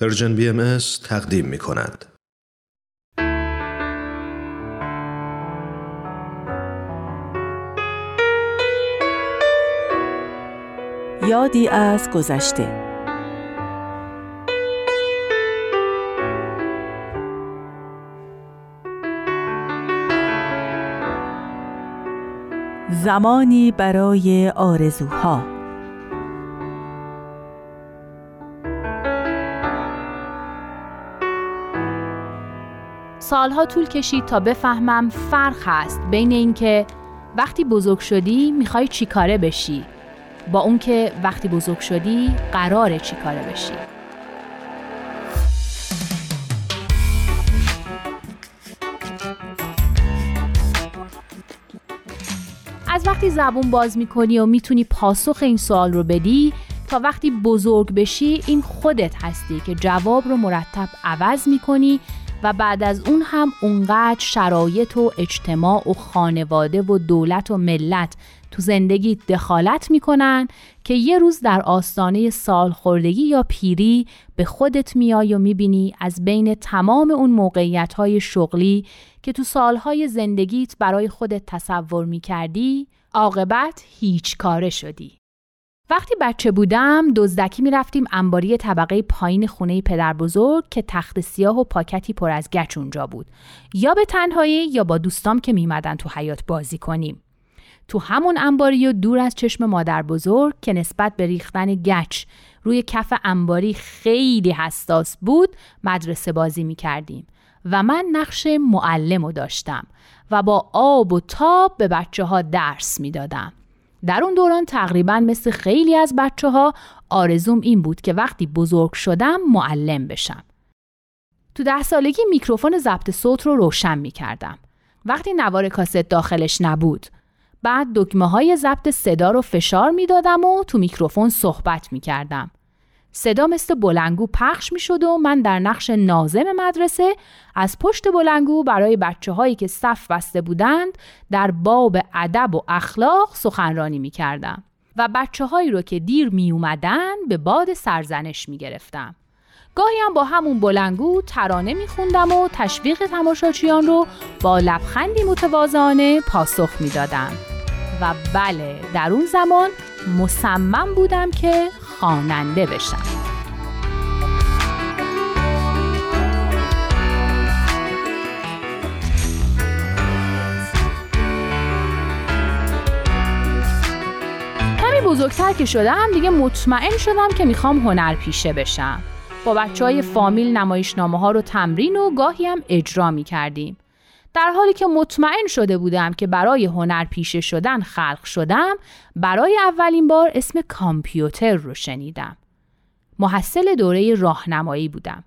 پرژن بی ام تقدیم می کند. یادی از گذشته زمانی برای آرزوها سالها طول کشید تا بفهمم فرق هست بین اینکه وقتی بزرگ شدی می‌خوای چیکاره بشی. با اون که وقتی بزرگ شدی قراره چیکاره بشی. از وقتی زبون باز می‌کنی و می‌تونی پاسخ این سوال رو بدی تا وقتی بزرگ بشی این خودت هستی که جواب رو مرتب عوض می‌کنی و بعد از اون هم اونقدر شرایط و اجتماع و خانواده و دولت و ملت تو زندگی دخالت می‌کنن که یه روز در آستانه سالخوردگی یا پیری به خودت میای و می‌بینی از بین تمام اون موقعیت های شغلی که تو سالهای زندگیت برای خودت تصور می‌کردی عاقبت هیچ کاره شدی. وقتی بچه بودم دزدکی می‌رفتیم انباری طبقه پایین خونه پدر بزرگ که تخت سیاه و پاکتی پر از گچ اونجا بود یا به تنهایی یا با دوستام که میمدن تو حیات بازی کنیم تو همون انباری و دور از چشم مادر بزرگ که نسبت به ریختن گچ روی کف انباری خیلی حساس بود مدرسه بازی می کردیم و من نقش معلم رو داشتم و با آب و تاب به بچه ها درس می دادم. در اون دوران تقریبا مثل خیلی از بچه ها آرزوم این بود که وقتی بزرگ شدم معلم بشم. تو ده سالگی میکروفون ضبط صوت رو روشن می کردم. وقتی نوار کاست داخلش نبود بعد دکمه های ضبط صدا رو فشار می‌دادم و تو میکروفون صحبت می کردم. صدا مثل بلنگو پخش می شد و من در نقش نازم مدرسه از پشت بلنگو برای بچه هایی که صف بسته بودند در باب ادب و اخلاق سخنرانی می کردم و بچه هایی رو که دیر می اومدن به باد سرزنش می گرفتم. گاهی هم با همون بلنگو ترانه می خوندم و تشویق تماشاچیان رو با لبخندی متوازانه پاسخ می دادم. و بله در اون زمان مصمم بودم که خواننده بشم بزرگتر که شدم دیگه مطمئن شدم که می‌خوام هنر پیشه بشم با بچه های فامیل نمایشنامه ها رو تمرین و گاهی هم اجرا می کردیم. در حالی که مطمئن شده بودم که برای هنر پیشه شدن خلق شدم برای اولین بار اسم کامپیوتر رو شنیدم. محصل دوره راهنمایی بودم.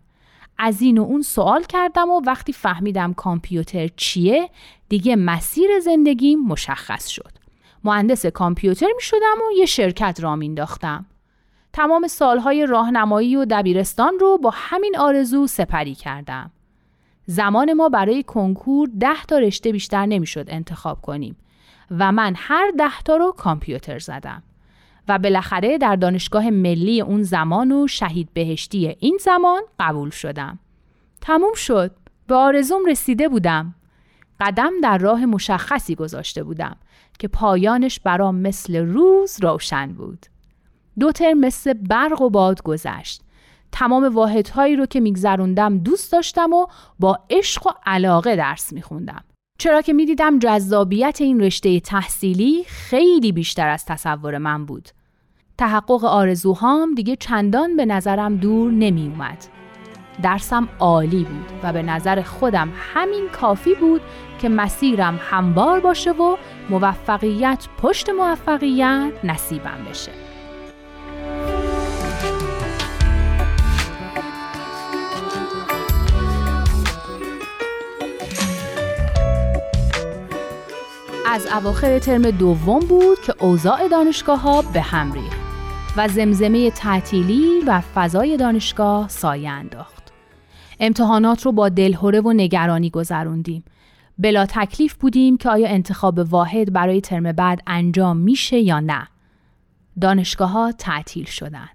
از این و اون سوال کردم و وقتی فهمیدم کامپیوتر چیه دیگه مسیر زندگیم مشخص شد. مهندس کامپیوتر می شدم و یه شرکت را مینداختم تمام سالهای راهنمایی و دبیرستان رو با همین آرزو سپری کردم. زمان ما برای کنکور ده تا رشته بیشتر نمی‌شد انتخاب کنیم و من هر ده تا رو کامپیوتر زدم و بالاخره در دانشگاه ملی اون زمان و شهید بهشتی این زمان قبول شدم. تموم شد. به آرزوم رسیده بودم. قدم در راه مشخصی گذاشته بودم که پایانش برام مثل روز روشن بود. دو ترم مثل برق و باد گذشت تمام واحدهایی رو که میگذروندم دوست داشتم و با عشق و علاقه درس میخوندم. چرا که می‌دیدم جذابیت این رشته تحصیلی خیلی بیشتر از تصور من بود. تحقق آرزوهام دیگه چندان به نظرم دور نمی اومد. درسم عالی بود و به نظر خودم همین کافی بود که مسیرم هموار باشه و موفقیت پشت موفقیت نصیبم بشه. از اواخر ترم دوم بود که اوضاع دانشگاه ها به هم ریخت و زمزمه تعطیلی و فضای دانشگاه سایه انداخت. امتحانات رو با دلهوره و نگرانی گذروندیم. بلا تکلیف بودیم که آیا انتخاب واحد برای ترم بعد انجام میشه یا نه. دانشگاه ها تعطیل شدن.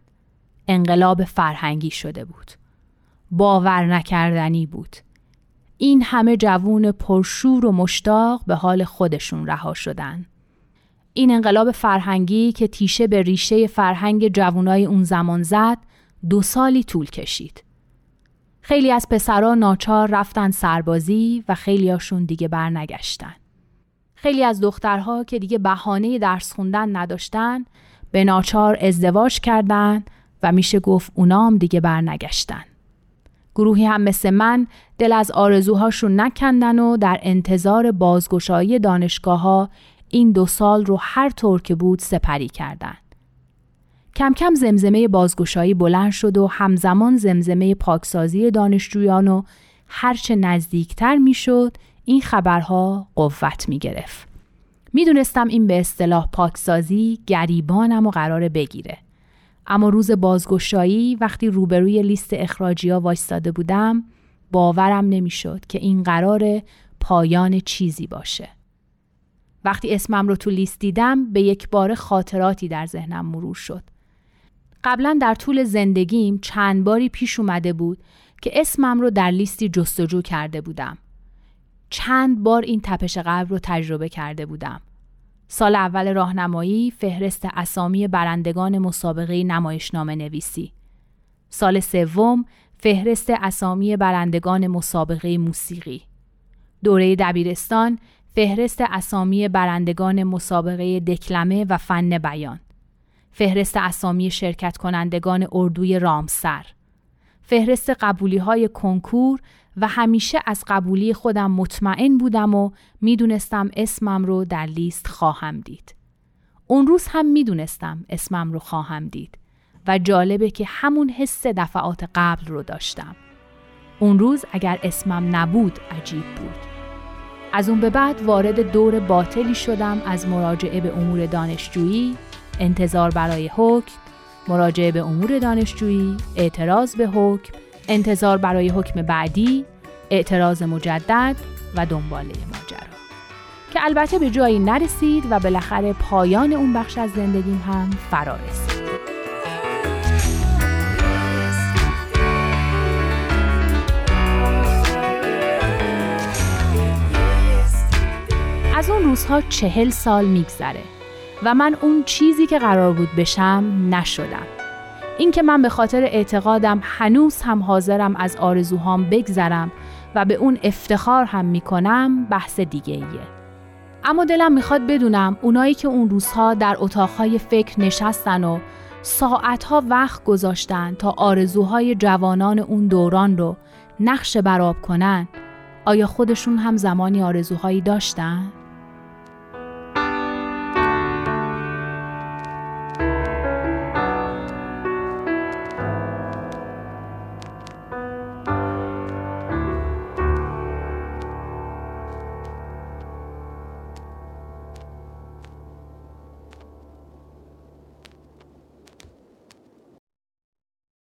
انقلاب فرهنگی شده بود. باور نکردنی بود. این همه جوون پرشور و مشتاق به حال خودشون رها شدن. این انقلاب فرهنگی که تیشه به ریشه فرهنگ جوانای اون زمان زد دو سالی طول کشید. خیلی از پسرا ناچار رفتن سربازی و خیلیاشون دیگه برنگشتن. خیلی از دخترها که دیگه بهانه درس خوندن نداشتن به ناچار ازدواج کردن و میشه گفت اونام دیگه برنگشتن. گروهی هم مثل من دل از آرزوهاشون نکندن و در انتظار بازگشایی دانشگاه ها این دو سال رو هر طور که بود سپری کردند. کم کم زمزمه بازگشایی بلند شد و همزمان زمزمه پاکسازی دانشجویان و هرچه نزدیکتر می‌شد این خبرها قوت می گرفت. می‌دونستم این به اصطلاح پاکسازی گریبانم و قرار بگیره. اما روز بازگشایی وقتی روبروی لیست اخراجی ها وایستاده بودم باورم نمی‌شد که این قرار پایان چیزی باشه. وقتی اسمم رو تو لیست دیدم به یک بار خاطراتی در ذهنم مرور شد. قبلا در طول زندگیم چند باری پیش اومده بود که اسمم رو در لیستی جستجو کرده بودم. چند بار این تپش قلب رو تجربه کرده بودم. سال اول راهنمایی فهرست اسامی برندگان مسابقه نمایشنامه نویسی. سال سوم فهرست اسامی برندگان مسابقه موسیقی. دوره دبیرستان فهرست اسامی برندگان مسابقه دکلمه و فن بیان. فهرست اسامی شرکت کنندگان اردوی رامسر. فهرست قبولی های کنکور و همیشه از قبولی خودم مطمئن بودم و می‌دونستم اسمم رو در لیست خواهم دید. اون روز هم می‌دونستم اسمم رو خواهم دید و جالبه که همون حس دفعات قبل رو داشتم. اون روز اگر اسمم نبود عجیب بود. از اون به بعد وارد دور باطلی شدم از مراجعه به امور دانشجویی، انتظار برای حکم، مراجعه به امور دانشجویی، اعتراض به حکم، انتظار برای حکم بعدی، اعتراض مجدد و دنباله ماجرا که البته به جایی نرسید و بالاخره پایان اون بخش از زندگیم هم فرا رسید. از اون روزها چهل سال میگذره و من اون چیزی که قرار بود بشم نشدم. اینکه من به خاطر اعتقادم هنوز هم حاضرم از آرزوهام بگذرم و به اون افتخار هم می‌کنم بحث دیگه ایه. اما دلم می‌خواد بدونم اونایی که اون روزها در اتاقهای فکر نشستن و ساعتها وقت گذاشتن تا آرزوهای جوانان اون دوران رو نقش براب کنن آیا خودشون هم زمانی آرزوهایی داشتن؟